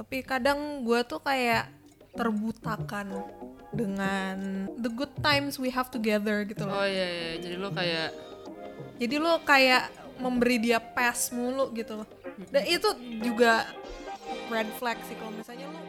tapi kadang gue tuh kayak terbutakan dengan the good times we have together gitu loh Oh iya, iya. jadi lo kayak jadi lo kayak memberi dia pass mulu gitu loh dan itu juga red flag sih kalau misalnya lo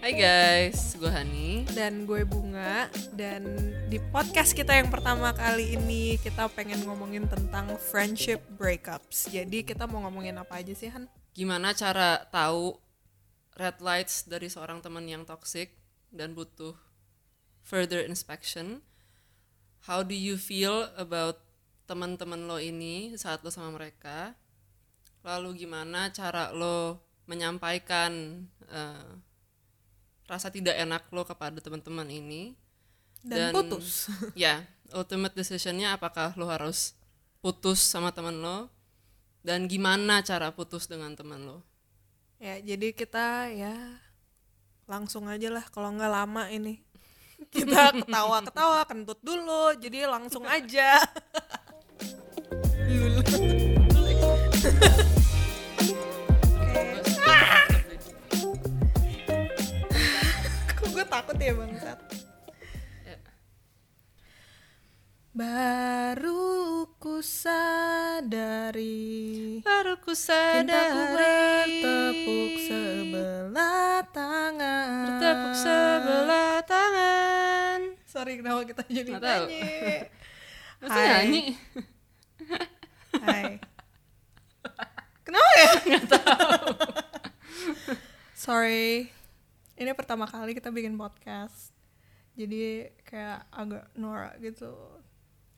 Hai guys, gue Hani. dan gue bunga dan di podcast kita yang pertama kali ini kita pengen ngomongin tentang friendship breakups jadi kita mau ngomongin apa aja sih Han? Gimana cara tahu red lights dari seorang teman yang toxic dan butuh further inspection? How do you feel about teman-teman lo ini saat lo sama mereka? Lalu gimana cara lo menyampaikan eh, rasa tidak enak lo kepada teman-teman ini? Dan, putus. ya ultimate decisionnya apakah lo harus putus sama teman lo? Dan gimana cara putus dengan teman lo? Ya jadi kita ya langsung aja lah kalau nggak lama ini. Kita ketawa ketawa kentut dulu jadi langsung aja. Kok gue takut ya bangsat Baru ku sadari. Baru ku Cintaku bertepuk sebelah tangan. Bertepuk sebelah tangan. Sorry kenapa kita jadi Nggak nyanyi? Masa Hai. nyanyi? Hai. Kenapa ya? Sorry. Ini pertama kali kita bikin podcast. Jadi kayak agak norak gitu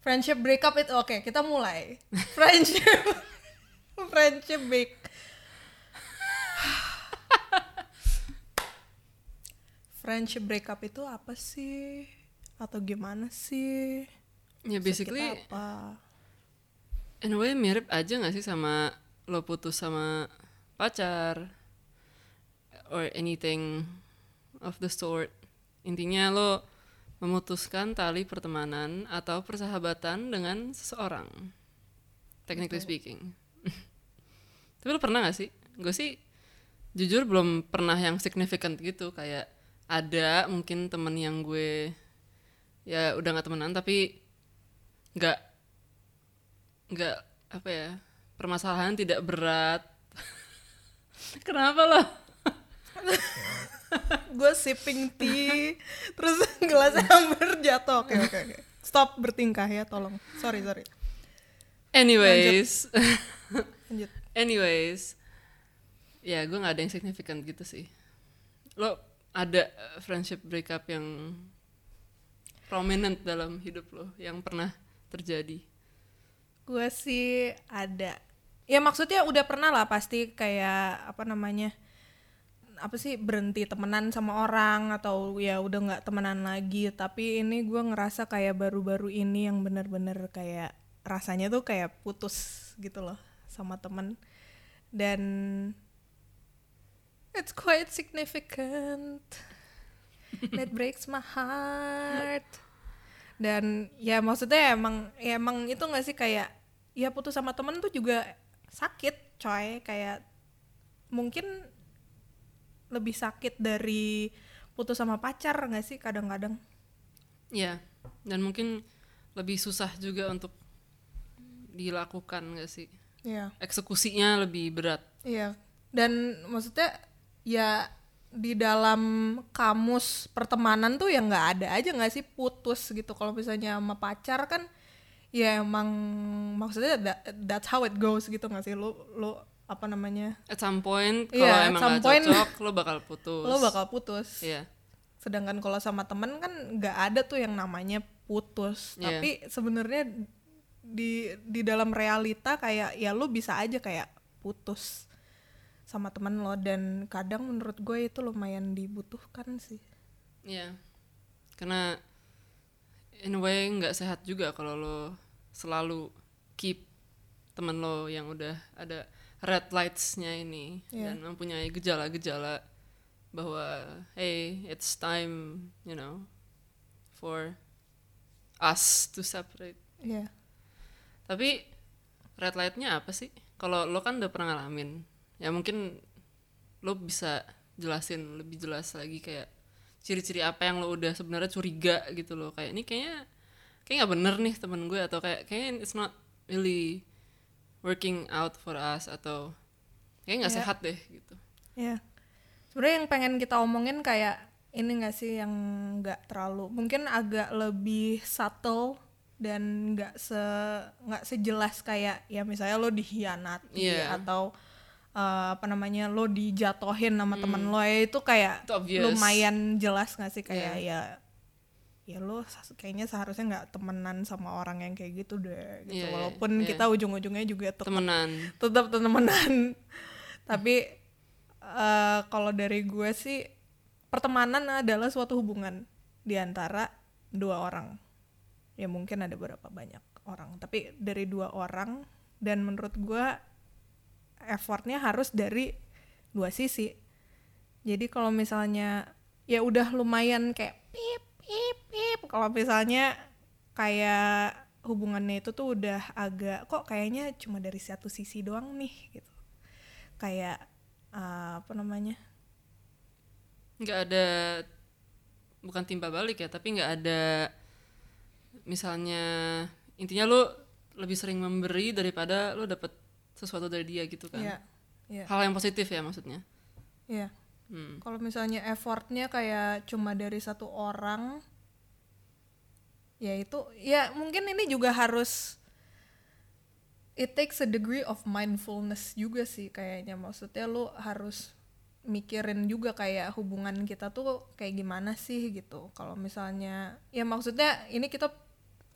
Friendship breakup itu oke kita mulai Friendship Friendship break Friendship breakup itu apa sih? Atau gimana sih? ya Maksud basically kita apa? in a way mirip aja gak sih sama lo putus sama pacar or anything of the sort intinya lo memutuskan tali pertemanan atau persahabatan dengan seseorang. Technically speaking. Tapi lo pernah gak sih? Gue sih jujur belum pernah yang significant gitu. Kayak ada mungkin temen yang gue ya udah nggak temenan tapi nggak nggak apa ya permasalahan tidak berat. Kenapa lo gue sipping tea terus gelasnya hampir jatuh. Oke oke oke. Stop bertingkah ya tolong. Sorry sorry. Anyways. Lanjut. Anyways. Ya gue nggak ada yang signifikan gitu sih. Lo ada uh, friendship breakup yang prominent dalam hidup lo yang pernah terjadi? Gue sih ada. Ya maksudnya udah pernah lah pasti kayak apa namanya apa sih berhenti temenan sama orang atau ya udah nggak temenan lagi. Tapi ini gue ngerasa kayak baru-baru ini yang bener-bener kayak rasanya tuh kayak putus gitu loh sama temen. Dan it's quite significant. That breaks my heart. Dan ya maksudnya emang ya emang itu nggak sih kayak ya putus sama temen tuh juga sakit coy. Kayak mungkin lebih sakit dari putus sama pacar nggak sih kadang-kadang? Ya dan mungkin lebih susah juga untuk dilakukan gak sih? Iya. Eksekusinya lebih berat. Iya dan maksudnya ya di dalam kamus pertemanan tuh ya nggak ada aja nggak sih putus gitu. Kalau misalnya sama pacar kan ya emang maksudnya that- that's how it goes gitu nggak sih? Lu lu apa namanya at some point kalau Iya, at emang some gak point- cocok lo bakal putus lo bakal putus Iya. sedangkan kalau sama temen kan nggak ada tuh yang namanya putus Iya. tapi sebenarnya di di dalam realita kayak ya lu bisa aja kayak putus sama temen lo dan kadang menurut gue itu lumayan dibutuhkan sih Iya. Karena in a way nggak sehat juga kalau lo selalu keep temen lo yang udah ada red lights-nya ini Iya. dan mempunyai gejala-gejala bahwa hey it's time you know for us to separate. Iya Tapi red lightnya apa sih? Kalau lo kan udah pernah ngalamin, ya mungkin lo bisa jelasin lebih jelas lagi kayak ciri-ciri apa yang lo udah sebenarnya curiga gitu loh. Kayak ini kayaknya kayak nggak bener nih temen gue atau kayak kayaknya it's not really working out for us atau kayak nggak Iya. sehat deh gitu. Ya. Sebenarnya yang pengen kita omongin kayak ini gak sih yang nggak terlalu mungkin agak lebih subtle dan nggak se nggak sejelas kayak ya misalnya lo dihianati Iya. atau eh, apa namanya lo dijatohin sama temen lo ya itu kayak Itu obvious. lumayan jelas gak sih kayak ya ya lo kayaknya seharusnya nggak temenan sama orang yang kayak gitu deh gitu Iya, iya, walaupun iya. kita ujung-ujungnya juga tetap Temenan. tetap temenan tapi eh, kalau dari gue sih pertemanan adalah suatu hubungan di antara dua orang ya mungkin ada beberapa banyak orang tapi dari dua orang dan menurut gue effortnya harus dari dua sisi jadi kalau misalnya ya udah lumayan kayak pip kalau misalnya kayak hubungannya itu tuh udah agak kok kayaknya cuma dari satu sisi doang nih gitu. Kayak eh, apa namanya? Nggak ada bukan timba balik ya tapi nggak ada misalnya intinya lo lebih sering memberi daripada lo dapet sesuatu dari dia gitu kan. Iya, iya, hal yang positif ya maksudnya. Iya. hmm. Kalau misalnya effortnya kayak cuma dari satu orang, ya itu, ya mungkin ini juga harus it takes a degree of mindfulness juga sih kayaknya. Maksudnya lu harus mikirin juga kayak hubungan kita tuh kayak gimana sih gitu. Kalau misalnya, ya maksudnya ini kita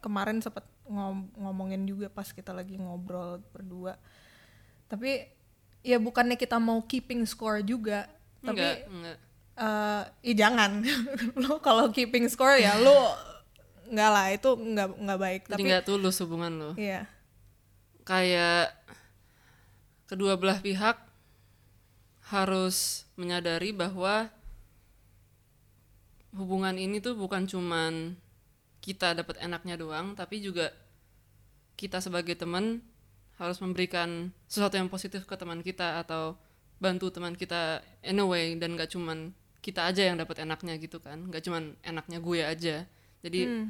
kemarin sempet ngom- ngomongin juga pas kita lagi ngobrol berdua. Tapi ya bukannya kita mau keeping score juga, tapi enggak enggak eh ih jangan lo kalau keeping score ya lo nggak lah itu nggak nggak baik. Jadi tapi nggak tulus hubungan lo. Iya. Kayak kedua belah pihak harus menyadari bahwa hubungan ini tuh bukan cuman kita dapat enaknya doang tapi juga kita sebagai teman harus memberikan sesuatu yang positif ke teman kita atau bantu teman kita in a way dan gak cuman kita aja yang dapat enaknya gitu kan. Gak cuman enaknya gue aja jadi Hmm,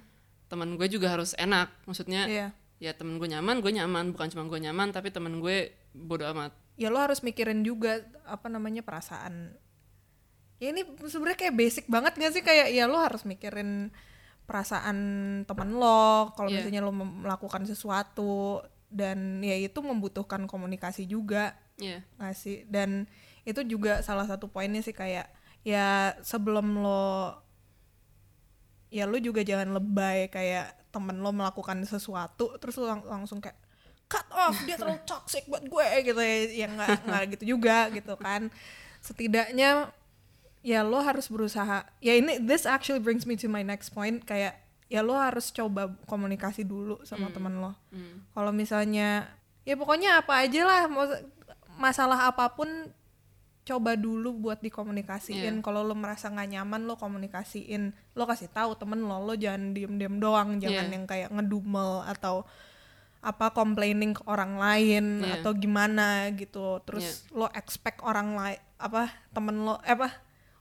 teman gue juga harus enak. Maksudnya iya. ya temen gue nyaman gue nyaman. Bukan cuma gue nyaman tapi temen gue bodoh amat. Ya lo harus mikirin juga apa namanya perasaan. Ya ini sebenarnya kayak basic banget gak sih? Kayak ya lo harus mikirin perasaan teman lo. Kalau Iya. misalnya lo melakukan sesuatu dan ya itu membutuhkan komunikasi juga. Iya. Nggak sih? Dan itu juga salah satu poinnya sih kayak ya sebelum lo ya lo juga jangan lebay kayak temen lo melakukan sesuatu terus lo lang- langsung kayak cut off dia terlalu toxic buat gue gitu ya ya nggak nggak gitu juga gitu kan. Setidaknya ya lo harus berusaha. Ya ini this actually brings me to my next point kayak ya lo harus coba komunikasi dulu sama temen lo. Hmm. kalau misalnya ya pokoknya apa aja lah masalah apa pun coba dulu buat dikomunikasiin Iya. kalau lo merasa nggak nyaman lo komunikasiin lo kasih tahu temen lo lo jangan diem diem doang jangan Iya. yang kayak ngedumel atau apa complaining ke orang lain Iya. atau gimana gitu terus lo expect orang lain apa temen lo eh, apa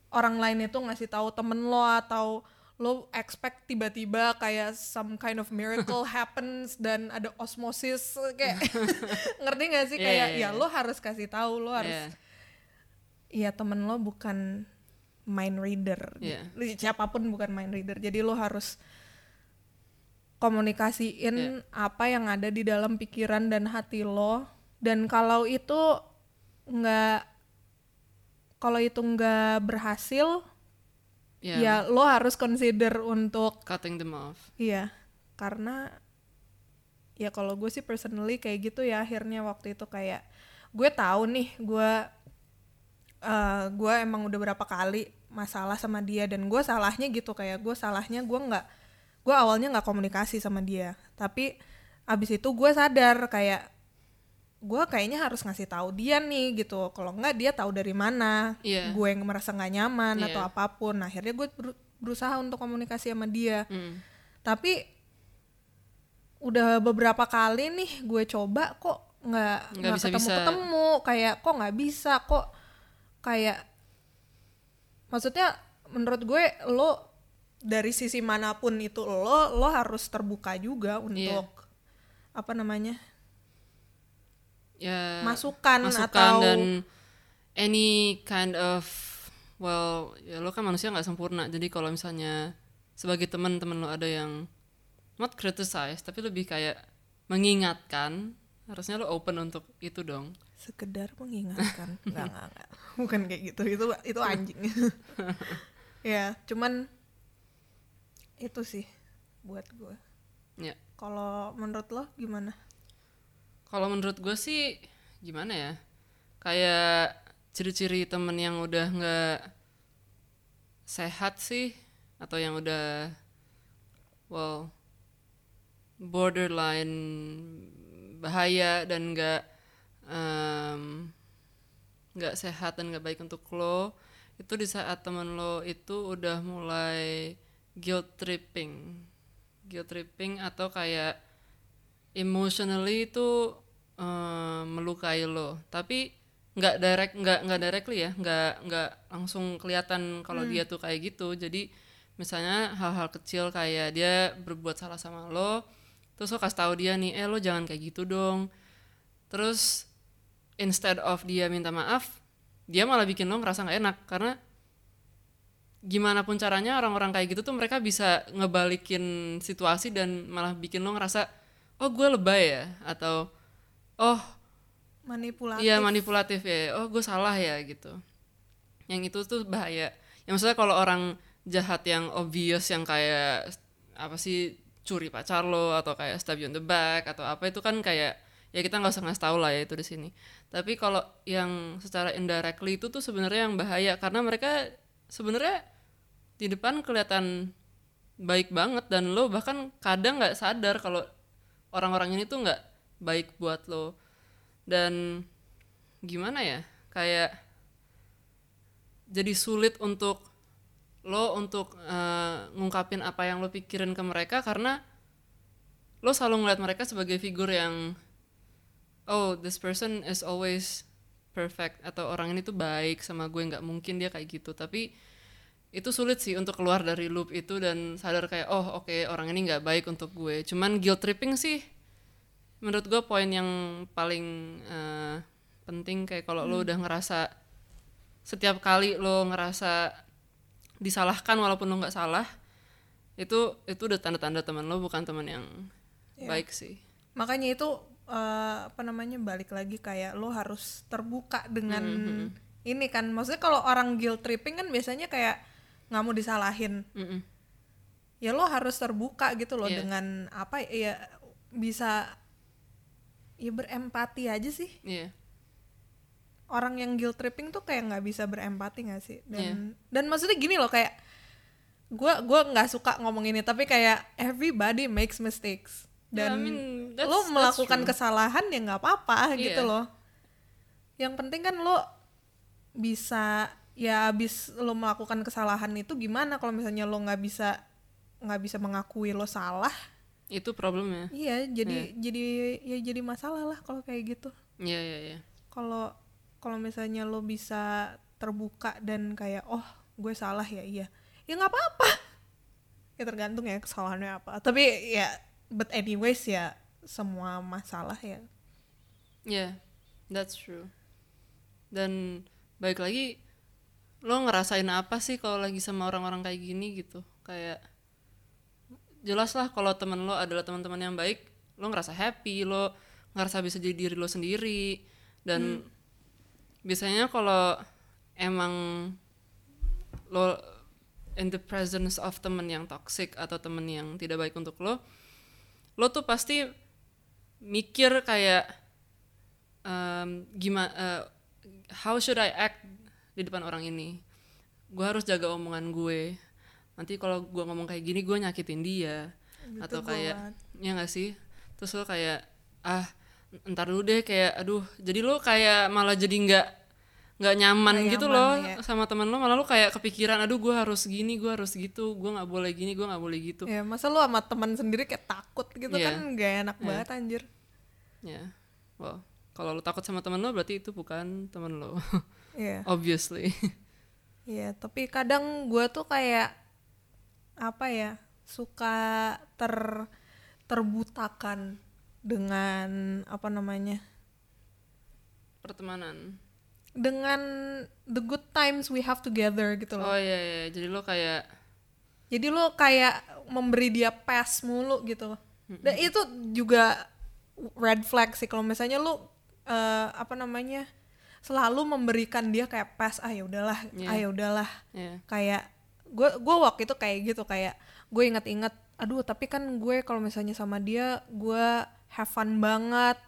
orang lain itu ngasih tahu temen lo atau lo expect tiba-tiba kayak some kind of miracle happens dan ada osmosis kayak ngerti gak sih Iya, kayak iya, ya iya. lo harus kasih tahu lo harus Iya. Ya temen lo bukan mind reader Iya. siapa pun bukan mind reader jadi lo harus komunikasiin Iya. apa yang ada di dalam pikiran dan hati lo dan kalau itu nggak kalau itu nggak berhasil Iya. ya lo harus consider untuk cutting them off iya karena ya kalau gue sih personally kayak gitu ya akhirnya waktu itu kayak gue tahu nih gue eh gue emang udah berapa kali masalah sama dia dan gue salahnya gitu kayak gue salahnya gue nggak gue awalnya nggak komunikasi sama dia tapi abis itu gue sadar kayak gue kayaknya harus ngasih tahu dia nih gitu kalau nggak dia tahu dari mana Iya. gue yang merasa nggak nyaman Iya. atau apa pun Nah, akhirnya gue beru- berusaha untuk komunikasi sama dia Hmm. tapi udah beberapa kali nih gue coba kok nggak Nggak nggak bisa-bisa. ketemu ketemu kayak kok nggak bisa kok kayak maksudnya menurut gue lo dari sisi mana pun itu lo lo harus terbuka juga untuk apa namanya ya masukan, masukan atau dan any kind of well ya lo kan manusia nggak sempurna. Jadi kalau misalnya sebagai teman teman lo ada yang not criticize tapi lebih kayak mengingatkan harusnya lo open untuk itu dong sekedar mengingatkan. Nggak nggak nggak. Bukan kayak gitu. Itu itu anjing. Ya cuman itu sih buat gue ya. Kalau menurut lo gimana? Kalau menurut gue sih gimana ya? Kayak ciri-ciri temen yang udah nggak sehat sih atau yang udah well borderline bahaya dan nggak nggak sehat dan nggak baik untuk lo itu di saat temen lo itu udah mulai guilt tripping. Guilt tripping atau kayak emotionally itu eh, melukai lo. Tapi nggak direct nggak nggak directly ya nggak nggak langsung kelihatan kalau dia tuh kayak gitu. Jadi misalnya hal-hal kecil kayak dia berbuat salah sama lo terus lo kasih tahu dia nih eh lo jangan kayak gitu dong. Terus instead of dia minta maaf dia malah bikin lo ngerasa nggak enak. Karena gimana pun caranya orang-orang kayak gitu tuh mereka bisa ngebalikin situasi dan malah bikin lo ngerasa oh gue lebay ya? Atau oh manipulatif. iya manipulatif ya. Oh gue salah ya gitu. Yang itu tuh bahaya. Yang maksudnya kalau orang jahat yang obvious yang kayak apa sih curi pacar lo atau kayak stab you on the back atau apa itu kan kayak ya kita nggak usah ngasih tahu lah ya itu di sini. Tapi kalau yang secara indirectly itu tuh sebenarnya yang bahaya karena mereka sebenarnya di depan kelihatan baik banget dan lo bahkan kadang nggak sadar kalau orang-orang ini tuh nggak baik buat lo. Dan gimana ya? Kayak jadi sulit untuk lo untuk eh, ngungkapin apa yang lo pikirin ke mereka karena lo selalu ngeliat mereka sebagai figur yang oh this person is always perfect atau orang ini tuh baik sama gue nggak mungkin dia kayak gitu. Tapi itu sulit sih untuk keluar dari loop itu dan sadar kayak oh oke orang ini nggak baik untuk gue. Cuman guilt tripping sih menurut gue poin yang paling eh, penting. Kayak kalau lo udah ngerasa setiap kali lo ngerasa disalahkan walaupun lo nggak salah itu itu udah tanda-tanda teman lo bukan teman yang baik sih. Makanya itu eh, apa namanya balik lagi kayak lo harus terbuka dengan ini kan. Maksudnya kalau orang guilt tripping kan biasanya kayak nggak mau disalahin. Mm-mm. ya lo harus terbuka gitu loh Iya. dengan apa ya bisa ya berempati aja sih. Iya. Orang yang guilt tripping tuh kayak nggak bisa berempati nggak sih? Dan Iya. dan maksudnya gini loh kayak gua gua nggak suka ngomong ini tapi kayak everybody makes mistakes Yeah, dan I mean, that's- lo that's melakukan true. kesalahan ya nggak apa-apa gitu Iya. loh. Yang penting kan lo bisa ya abis lo melakukan kesalahan itu gimana kalau misalnya lo nggak bisa nggak bisa mengakui lo salah? Itu problemnya. Iya jadi jadi ya jadi masalah lah kalau kayak gitu. Iya iya iya. Kalau kalau misalnya lo bisa terbuka dan kayak oh gue salah ya iya. Ya nggak apa-apa. Ya tergantung ya kesalahannya apa. Tapi ya but anyways ya semua masalah ya Yeah, that's true. Dan balik lagi, lo ngerasain apa sih kalau lagi sama orang-orang kayak gini gitu? Kayak jelas lah kalau temen lo adalah teman-teman yang baik, lo ngerasa happy, lo ngerasa bisa jadi diri lo sendiri. Dan biasanya kalau emang lo in the presence of temen yang toxic atau temen yang tidak baik untuk lo, lo tuh pasti mikir kayak gimana how should I act di depan orang ini? Gue harus jaga omongan gue. Nanti kalau gue ngomong kayak gini gue nyakitin dia. Atau kayak ya nggak sih? Terus lo kayak ah ntar dulu deh kayak aduh. Jadi lo kayak malah jadi nggak nggak nyaman Nggak gitu nyaman, loh ya. sama temen lo malah lo kayak kepikiran aduh gue harus gini gue harus gitu gue nggak boleh gini gue nggak boleh gitu. Ya masa lu sama teman sendiri kayak takut gitu Iya. kan gak enak banget anjir. Ya well kalau lo takut sama temen lo berarti itu bukan temen lo. Iya. obviously. Iya, tapi kadang gue tuh kayak apa ya suka ter terbutakan dengan apa namanya pertemanan dengan the good times we have together gitu loh. oh iya iya jadi lo kayak Jadi lo kayak memberi dia pass mulu gitu. Dan itu juga red flag sih kalau misalnya lo eh, apa namanya selalu memberikan dia kayak pass ah ya udahlah, Iya. ah ya udahlah. ya kayak gue gue waktu itu kayak gitu kayak gue inget-inget aduh tapi kan gue kalau misalnya sama dia gue have fun banget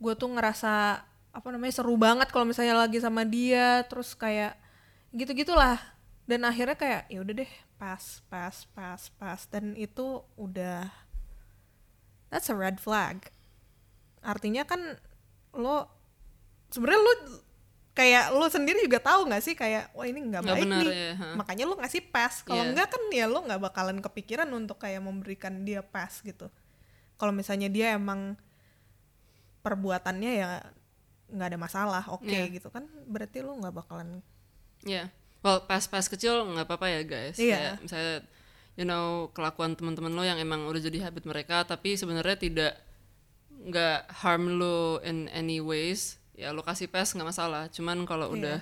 gue tuh ngerasa apa namanya seru banget kalau misalnya lagi sama dia terus kayak gitu gitulah dan akhirnya kayak ya udah deh pas pas pas pas. Dan itu udah that's a red flag. Artinya kan lo sebenarnya lo kayak lo sendiri juga tahu nggak sih kayak wah ini nggak baik benar, nih. ya, ha. makanya lo ngasih pass kalau Iya. enggak kan ya lo nggak bakalan kepikiran untuk kayak memberikan dia pass gitu. Kalau misalnya dia emang perbuatannya ya nggak ada masalah oke Iya. gitu kan berarti lo nggak bakalan ya well pas-pas kecil nggak apa-apa ya guys Iya. Kayak misalnya you know kelakuan teman-teman lo yang emang udah jadi habit mereka tapi sebenarnya tidak nggak harm lo in any ways ya lo kasih pas nggak masalah cuman kalau Iya. udah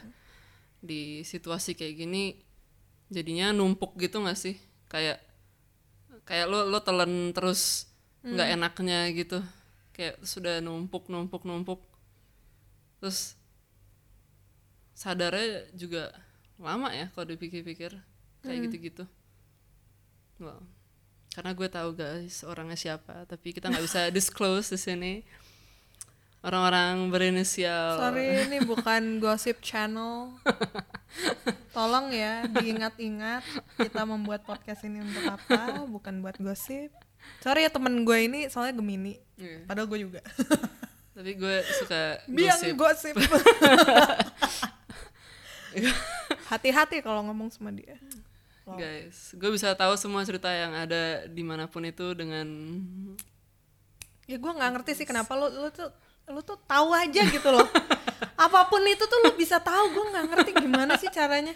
di situasi kayak gini jadinya numpuk gitu nggak sih kayak kayak lo lo telan terus nggak Hmm. enaknya gitu kayak sudah numpuk numpuk numpuk terus sadarnya juga lama ya kalau dipikir-pikir kayak Hmm. gitu-gitu. Well karena gue tahu guys orangnya siapa tapi kita nggak bisa disclose di sini. Orang-orang berinisial. Sorry ini bukan gossip channel. Tolong ya diingat-ingat kita membuat podcast ini untuk apa bukan buat gosip. Sorry ya temen gue ini soalnya gemini. Iya. padahal gue juga tapi gue suka biang gosip. gosip. Hati-hati kalau ngomong sama dia. Guys gue bisa tahu semua cerita yang ada di mana pun itu dengan ya gue nggak ngerti sih kenapa lo lo tuh lo tuh tahu aja gitu loh. Apa pun itu tuh lo bisa tahu gue nggak ngerti gimana sih caranya.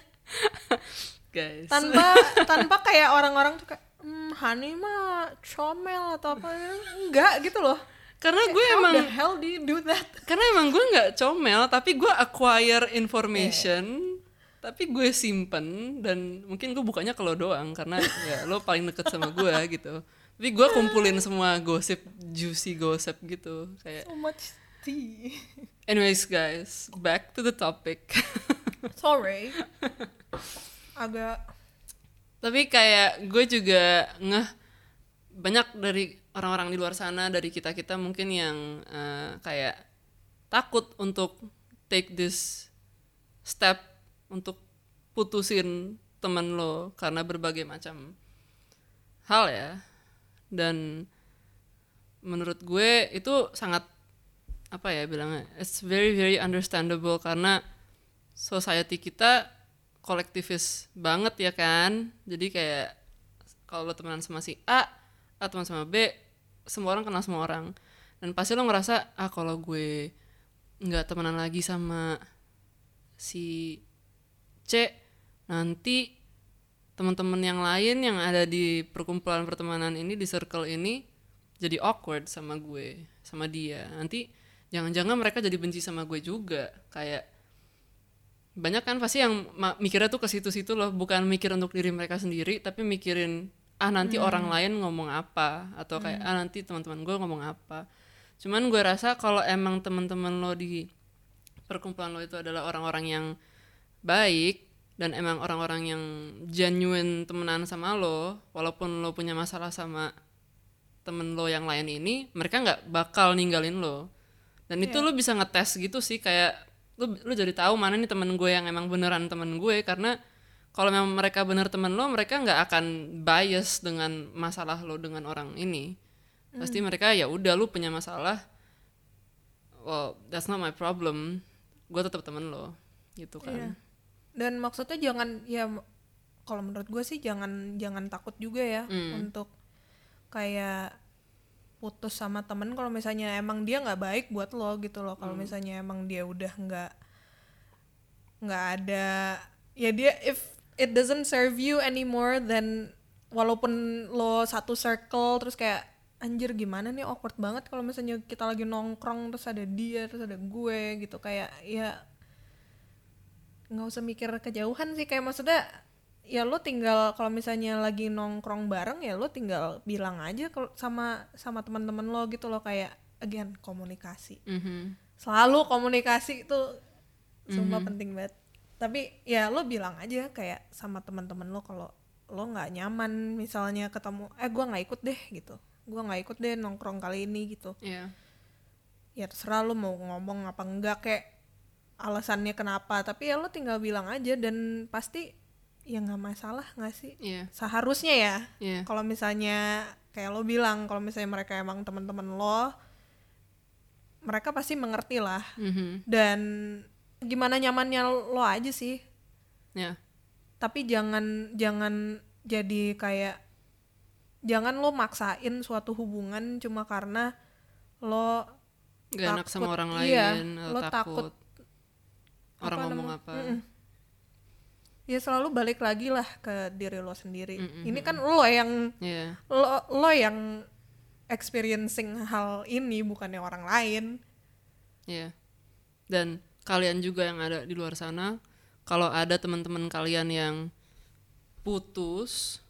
Guys. Tanpa tanpa kayak orang-orang tuh kayak hmm, Hani mah comel atau apa. Enggak gitu loh karena gue how emang the hell do you do that? karena emang gue nggak comel tapi gue acquire information tapi gue simpen dan mungkin gue bukanya ke lo doang karena ya lo paling deket sama gue gitu. Tapi gue kumpulin semua gosip juicy gosip gitu kayak so much tea. Anyways guys back to the topic. Sorry. Agak tapi kayak gue juga ngeh banyak dari orang-orang di luar sana dari kita kita mungkin yang eh, kayak takut untuk take this step untuk putusin temen lo karena berbagai macam hal ya. Dan menurut gue itu sangat apa ya bilangnya it's very very understandable karena society kita kolektivis banget ya kan. Jadi kayak kalau lo temenan sama si A atau teman sama B semua orang kenal semua orang. Dan pasti lo ngerasa ah kalau gue nggak temenan lagi sama si C nanti teman-teman yang lain yang ada di perkumpulan pertemanan ini di circle ini jadi awkward sama gue sama dia. Nanti jangan-jangan mereka jadi benci sama gue juga. Kayak banyak kan pasti yang mikirnya tuh ke situ-situ loh. Bukan mikir untuk diri mereka sendiri tapi mikirin ah nanti orang lain ngomong apa? Atau kayak ah nanti teman-teman gue ngomong apa? Cuman gue rasa kalau emang teman-teman lo di perkumpulan lo itu adalah orang-orang yang baik dan emang orang-orang yang genuine temenan sama lo walaupun lo punya masalah sama temen lo yang lain ini mereka nggak bakal ninggalin lo. Dan itu lo bisa ngetes gitu sih kayak lo lo jadi tahu mana nih temen gue yang emang beneran temen gue karena kalau memang mereka bener temen lo mereka nggak akan bias dengan masalah lo dengan orang ini pasti mereka ya udah lo punya masalah well that's not my problem gue tetap temen lo gitu kan Iya. Dan maksudnya jangan ya kalau menurut gue sih jangan jangan takut juga ya Hmm. untuk kayak putus sama temen kalau misalnya emang dia nggak baik buat lo gitu loh. Hmm. Kalau misalnya emang dia udah nggak nggak ada ya dia if it doesn't serve you anymore then walaupun lo satu circle terus kayak anjir gimana nih? Awkward banget kalau misalnya kita lagi nongkrong terus ada dia terus ada gue gitu. Kayak ya nggak usah mikir kejauhan sih. Kayak maksudnya ya lo tinggal kalau misalnya lagi nongkrong bareng ya lo tinggal bilang aja sama sama teman-teman lo gitu lo kayak again komunikasi. Mhm. selalu komunikasi itu sumpah penting banget tapi ya lo bilang aja kayak sama teman-teman lo kalau lo nggak nyaman misalnya ketemu eh gua nggak ikut deh gitu gua nggak ikut deh nongkrong kali ini gitu Iya. ya terserah lo mau ngomong apa enggak kayak alasannya kenapa tapi ya lo tinggal bilang aja dan pasti ya nggak masalah nggak sih Iya. seharusnya ya Iya. kalau misalnya kayak lo bilang kalau misalnya mereka emang teman-teman lo mereka pasti mengerti lah Mhm. dan gimana nyamannya lo aja sih Ya. tapi jangan jangan jadi kayak jangan lo maksain suatu hubungan cuma karena lo Gak enak sama Takut, orang iya, lain atau lo takut, takut orang apa ngomong namanya, apa. mm-mm. ya selalu balik lagi lah ke diri lo sendiri Mm-mm. ini kan lo yang Iya. lo lo yang experiencing hal ini bukannya orang lain Iya. Dan kalian juga yang ada di luar sana, kalau ada teman-teman kalian yang putus,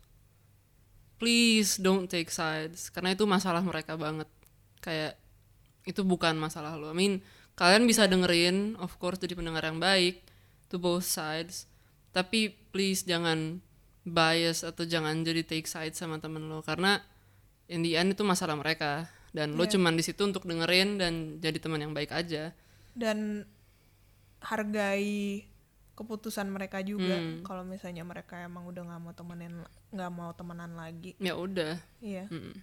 please don't take sides karena itu masalah mereka banget. Kayak itu bukan masalah lo. I mean, kalian bisa dengerin, of course jadi pendengar yang baik to both sides, tapi please jangan bias atau jangan jadi take sides sama temen lo karena in the end itu masalah mereka dan lo Iya. cuman di situ untuk dengerin dan jadi teman yang baik aja. dan hargai keputusan mereka juga Hmm. kalau misalnya mereka emang udah nggak mau temenin nggak mau temenan lagi Ya udah. iya Mm-mm.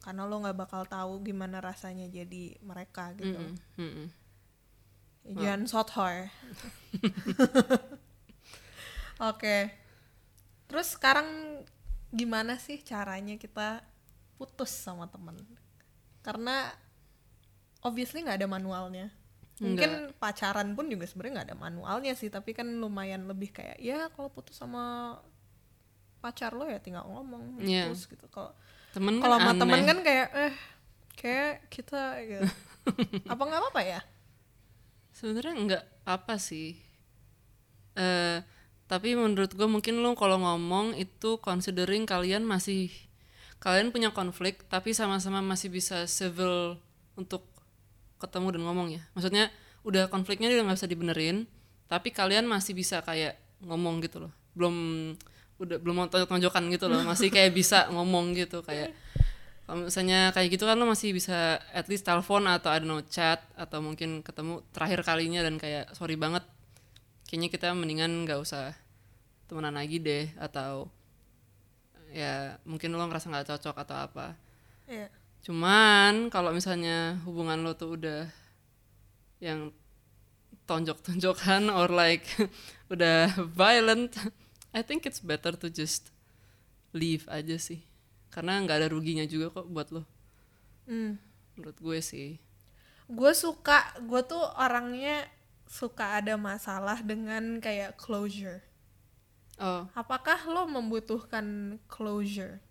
karena lo nggak bakal tahu gimana rasanya jadi mereka gitu Mm-mm. Mm-mm. Ya, jangan sotoy oke terus sekarang gimana sih caranya kita putus sama temen karena obviously nggak ada manualnya mungkin pacaran pun juga sebenarnya nggak ada manualnya sih tapi kan lumayan lebih kayak ya kalau putus sama pacar lo ya tinggal ngomong Iya. putus gitu kalau Temen kalau kan sama temen kan kayak eh kayak kita gitu. apa nggak apa-apa ya Sebenarnya nggak apa sih. Eh tapi menurut gue mungkin lo kalau ngomong itu considering kalian masih kalian punya konflik tapi sama-sama masih bisa civil untuk ketemu dan ngomong ya. Maksudnya udah konfliknya udah nggak bisa dibenerin tapi kalian masih bisa kayak ngomong gitu loh. Belum udah belum mau tonjok-tonjokan gitu loh. Masih kayak bisa ngomong gitu kayak kalau misalnya kayak gitu kan lo masih bisa at least telepon atau don't know chat atau mungkin ketemu terakhir kalinya dan kayak sorry banget kayaknya kita mendingan nggak usah temenan lagi deh atau ya mungkin lo ngerasa nggak cocok atau apa Iya. Cuman kalau misalnya hubungan lo tuh udah yang tonjok-tonjokan or like udah violent I think it's better to just leave aja sih. Karena nggak ada ruginya juga kok buat lo. Hmm. menurut gue sih. Gue suka gue tuh orangnya suka ada masalah dengan kayak closure. Oh. Apakah lo membutuhkan closure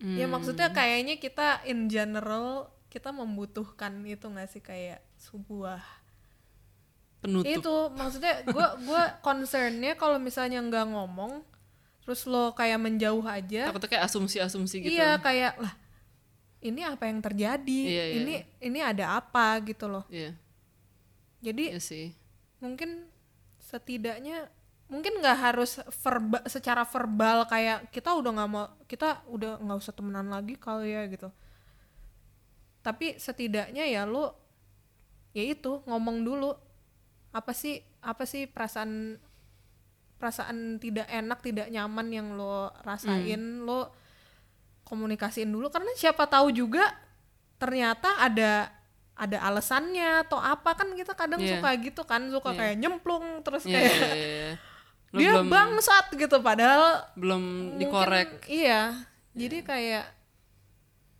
hmm, ya maksudnya kayaknya kita in general kita membutuhkan itu nggak sih? Kayak sebuah penutup. Itu maksudnya gue gue concernnya kalau misalnya nggak ngomong terus lo kayak menjauh aja. Takutnya kayak asumsi-asumsi gitu. Iya kayak lah ini apa yang terjadi? Iya, iya, ini ini ada apa? Gitu loh. Iya. Jadi iya sih. mungkin setidaknya mungkin nggak harus verba, secara verbal kayak kita udah nggak mau kita udah nggak usah temenan lagi kali ya gitu tapi setidaknya ya lo ya itu ngomong dulu apa sih apa sih perasaan perasaan tidak enak tidak nyaman yang lo rasain lo komunikasiin dulu karena siapa tahu juga ternyata ada ada alasannya atau apa kan kita kadang Iya. suka gitu kan suka Iya. kayak nyemplung terus Iya, kayak iya, iya, iya. Lu dia belum bangsat gitu padahal belum mungkin- dikorek. iya jadi kayak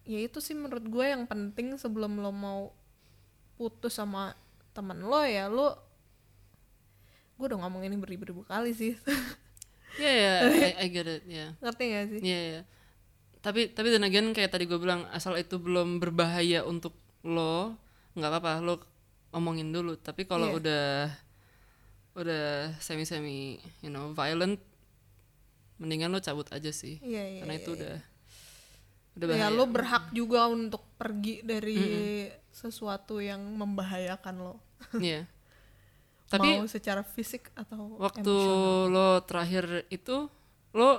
ya itu sih menurut gue yang penting sebelum lo mau putus sama temen lo ya lo gue udah ngomong ini beribu-ribu kali sih Iya, iya, I, I get it, ya. ngerti gak sih Iya, iya. Tapi tapi dan again kayak tadi gue bilang asal itu belum berbahaya untuk lo, nggak apa-apa lo omongin dulu. Tapi kalau Iya. udah udah semi semi you know violent, mendingan lo cabut aja sih. iya iya Karena iya, itu iya. udah udah ya lo berhak juga untuk pergi dari sesuatu yang membahayakan lo Iya. Tapi mau secara fisik atau waktu emosional. lo terakhir itu lo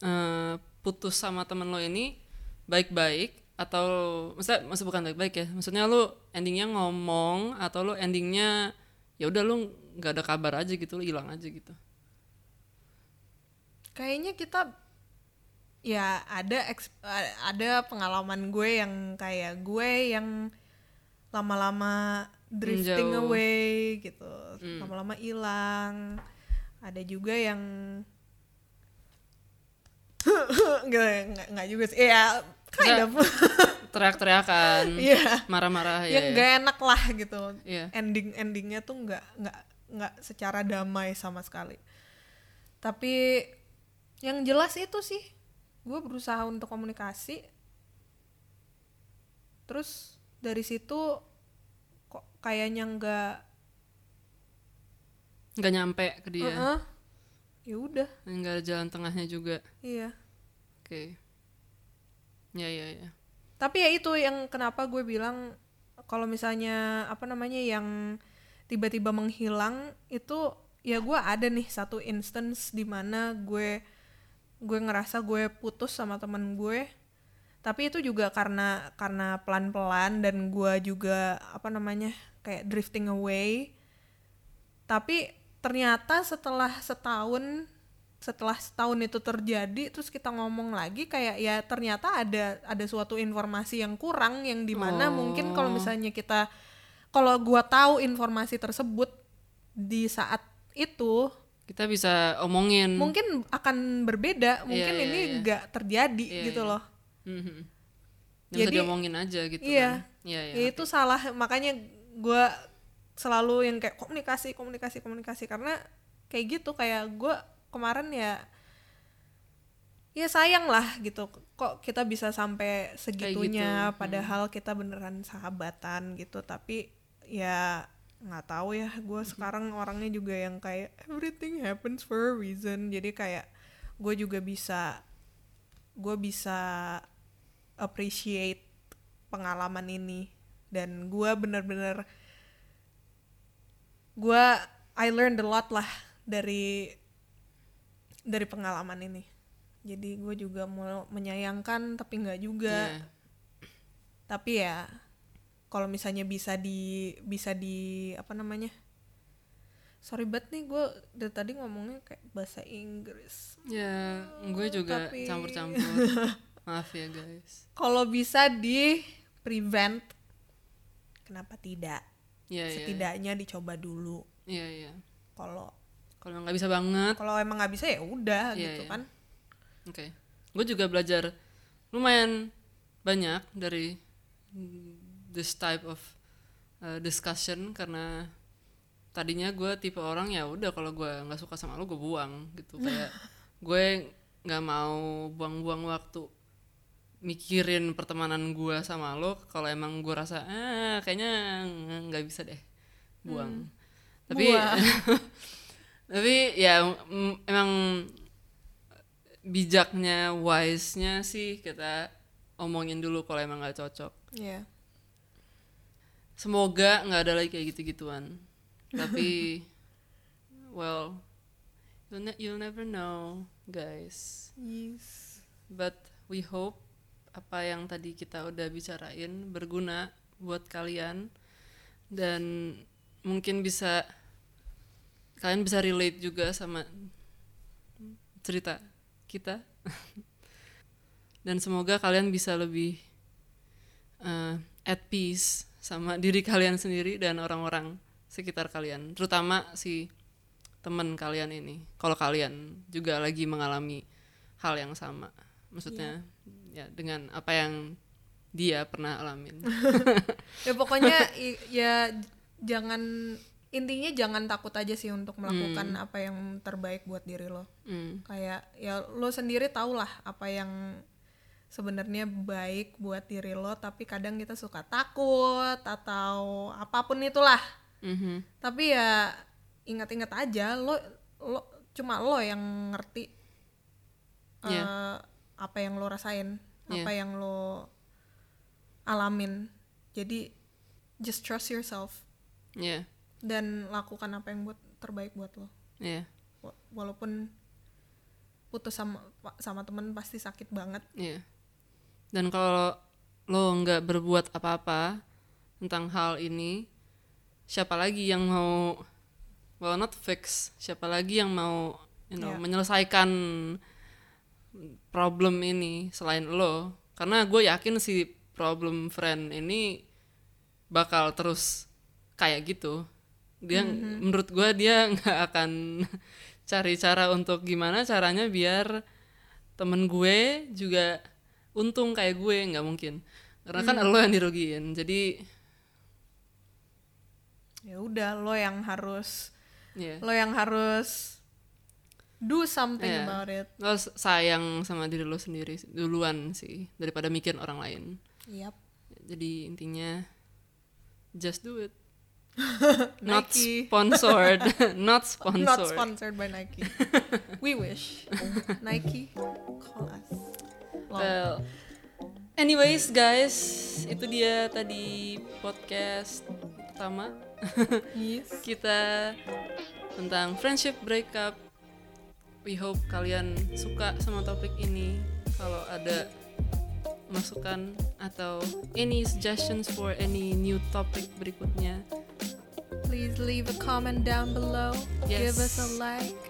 eh, putus sama temen lo ini baik-baik atau maksudnya maksud bukan baik-baik ya maksudnya lo endingnya ngomong atau lo endingnya ya udah lo nggak ada kabar aja gitu lo hilang aja gitu. Kayaknya kita ya ada ada pengalaman gue yang kayak gue yang lama-lama drifting Menjauh. away gitu lama-lama hilang. Ada juga yang nggak nggak- nggak juga sih. Ya kind of teriak-teriakan Iya. marah-marah ya, yang ya. nggak enak lah gitu. Iya. ending endingnya tuh nggak nggak nggak secara damai sama sekali. Tapi yang jelas itu sih gue berusaha untuk komunikasi. Terus dari situ kok kayaknya nggak nggak nyampe ke dia. Heeh. ya udah. Nggak ada jalan tengahnya juga. Iya. Oke. Ya ya ya tapi ya itu yang kenapa gue bilang kalau misalnya apa namanya yang tiba-tiba menghilang itu ya gue ada nih satu instance di mana gue gue ngerasa gue putus sama temen gue. Tapi itu juga karena karena pelan-pelan dan gue juga apa namanya kayak drifting away. Tapi ternyata setelah setahun setelah setahun itu terjadi terus kita ngomong lagi kayak ya ternyata ada ada suatu informasi yang kurang yang di mana mungkin kalau Oh. misalnya kita kalau gua tahu informasi tersebut di saat itu kita bisa omongin mungkin akan berbeda mungkin iya, ini iya. nggak terjadi Iya, gitu iya. loh Mhm. Dan Jadi- bisa diomongin aja gitu iya kan iya iya ya itu salah makanya gua selalu yang kayak komunikasi komunikasi komunikasi karena kayak gitu kayak gua kemarin ya ya sayang lah gitu. Kok kita bisa sampai segitunya gitu, padahal kita beneran sahabatan gitu. Tapi ya nggak tahu ya gue sekarang orangnya juga yang kayak everything happens for a reason. Jadi kayak gue juga bisa gue bisa appreciate pengalaman ini. Dan gue bener-bener gue I learned a lot lah dari dari pengalaman ini jadi gue juga mau menyayangkan tapi nggak juga Iya. tapi ya kalau misalnya bisa di bisa di apa namanya sorry banget nih gue dari tadi ngomongnya kayak bahasa Inggris Ya, gue juga tapi- campur-campur. Maaf ya guys. kalau bisa di prevent kenapa tidak Iya, iya. setidaknya dicoba dulu Iya, iya. kalau Kalau nggak bisa banget, kalau emang nggak bisa ya udah Iya, gitu iya. kan oke. Gue juga belajar lumayan banyak dari this type of uh, discussion karena tadinya gue tipe orang ya udah kalau gue nggak suka sama lo gue buang gitu kayak gue nggak mau buang-buang waktu mikirin pertemanan gue sama lo kalau emang gue rasa ah kayaknya nggak bisa deh buang tapi Buang. tapi ya mm, emang bijaknya wise-nya sih kita omongin dulu kalau emang nggak cocok Iya. semoga nggak ada lagi kayak gitu-gituan tapi well you'll, ne- you'll never know guys Yes. but we hope apa yang tadi kita udah bicarain berguna buat kalian dan mungkin bisa kalian bisa relate juga sama cerita kita. Dan semoga kalian bisa lebih uh, at peace sama diri kalian sendiri dan orang-orang sekitar kalian. Terutama si teman kalian ini. Kalau kalian juga lagi mengalami hal yang sama. Maksudnya ya dengan apa yang dia pernah alamin. Ya pokoknya ya jangan intinya jangan takut aja sih untuk melakukan apa yang terbaik buat diri lo. Hmm, kayak ya lo sendiri tau lah apa yang sebenarnya baik buat diri lo tapi kadang kita suka takut atau apa pun itulah. Mhm, tapi ya ingat-ingat aja lo lo cuma lo yang ngerti Iya. eh, apa yang lo rasain Iya. apa yang lo alamin. Jadi just trust yourself. Ya dan lakukan apa yang buat terbaik buat lo Wa- walaupun putus sama sama temen pasti sakit banget Iya. Dan kalau lo nggak berbuat apa-apa tentang hal ini, siapa lagi yang mau, well not fix, siapa lagi yang mau, you know, Iya. menyelesaikan problem ini selain lo? Karena gue yakin si problem friend ini bakal terus kayak gitu. Dia, menurut gue dia nggak akan cari cara untuk gimana caranya biar temen gue juga untung kayak gue nggak mungkin. Karena kan lo yang dirugiin jadi ya udah lo yang harus ya lo yang harus do something Iya. about it. Lo sayang sama diri lo sendiri duluan sih daripada mikirin orang lain. Yep jadi intinya just do it not sponsored. Not sponsored not sponsored. by Nike. We wish. Nike call us. Lol. Well, anyways guys, itu dia tadi podcast pertama. Yes. Kita tentang friendship breakup. We hope kalian suka sama topik ini. Kalau ada masukan atau any suggestions for any new topic berikutnya, please leave a comment down below. Give us a Yes. like.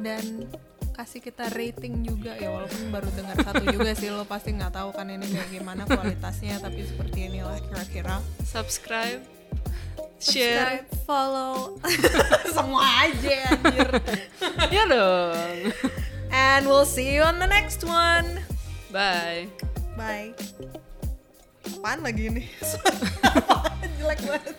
Dan kasih kita rating juga. Ya walaupun baru dengar satu juga sih lo pasti nggak tahu kan ini kayak gimana kualitasnya tapi seperti inilah kira-kira. Subscribe, share, subscribe follow. Semua aja anjir. Ya dong. and we'll see you on the next one. Bye. bye. Apaan lagi ini? Jelek banget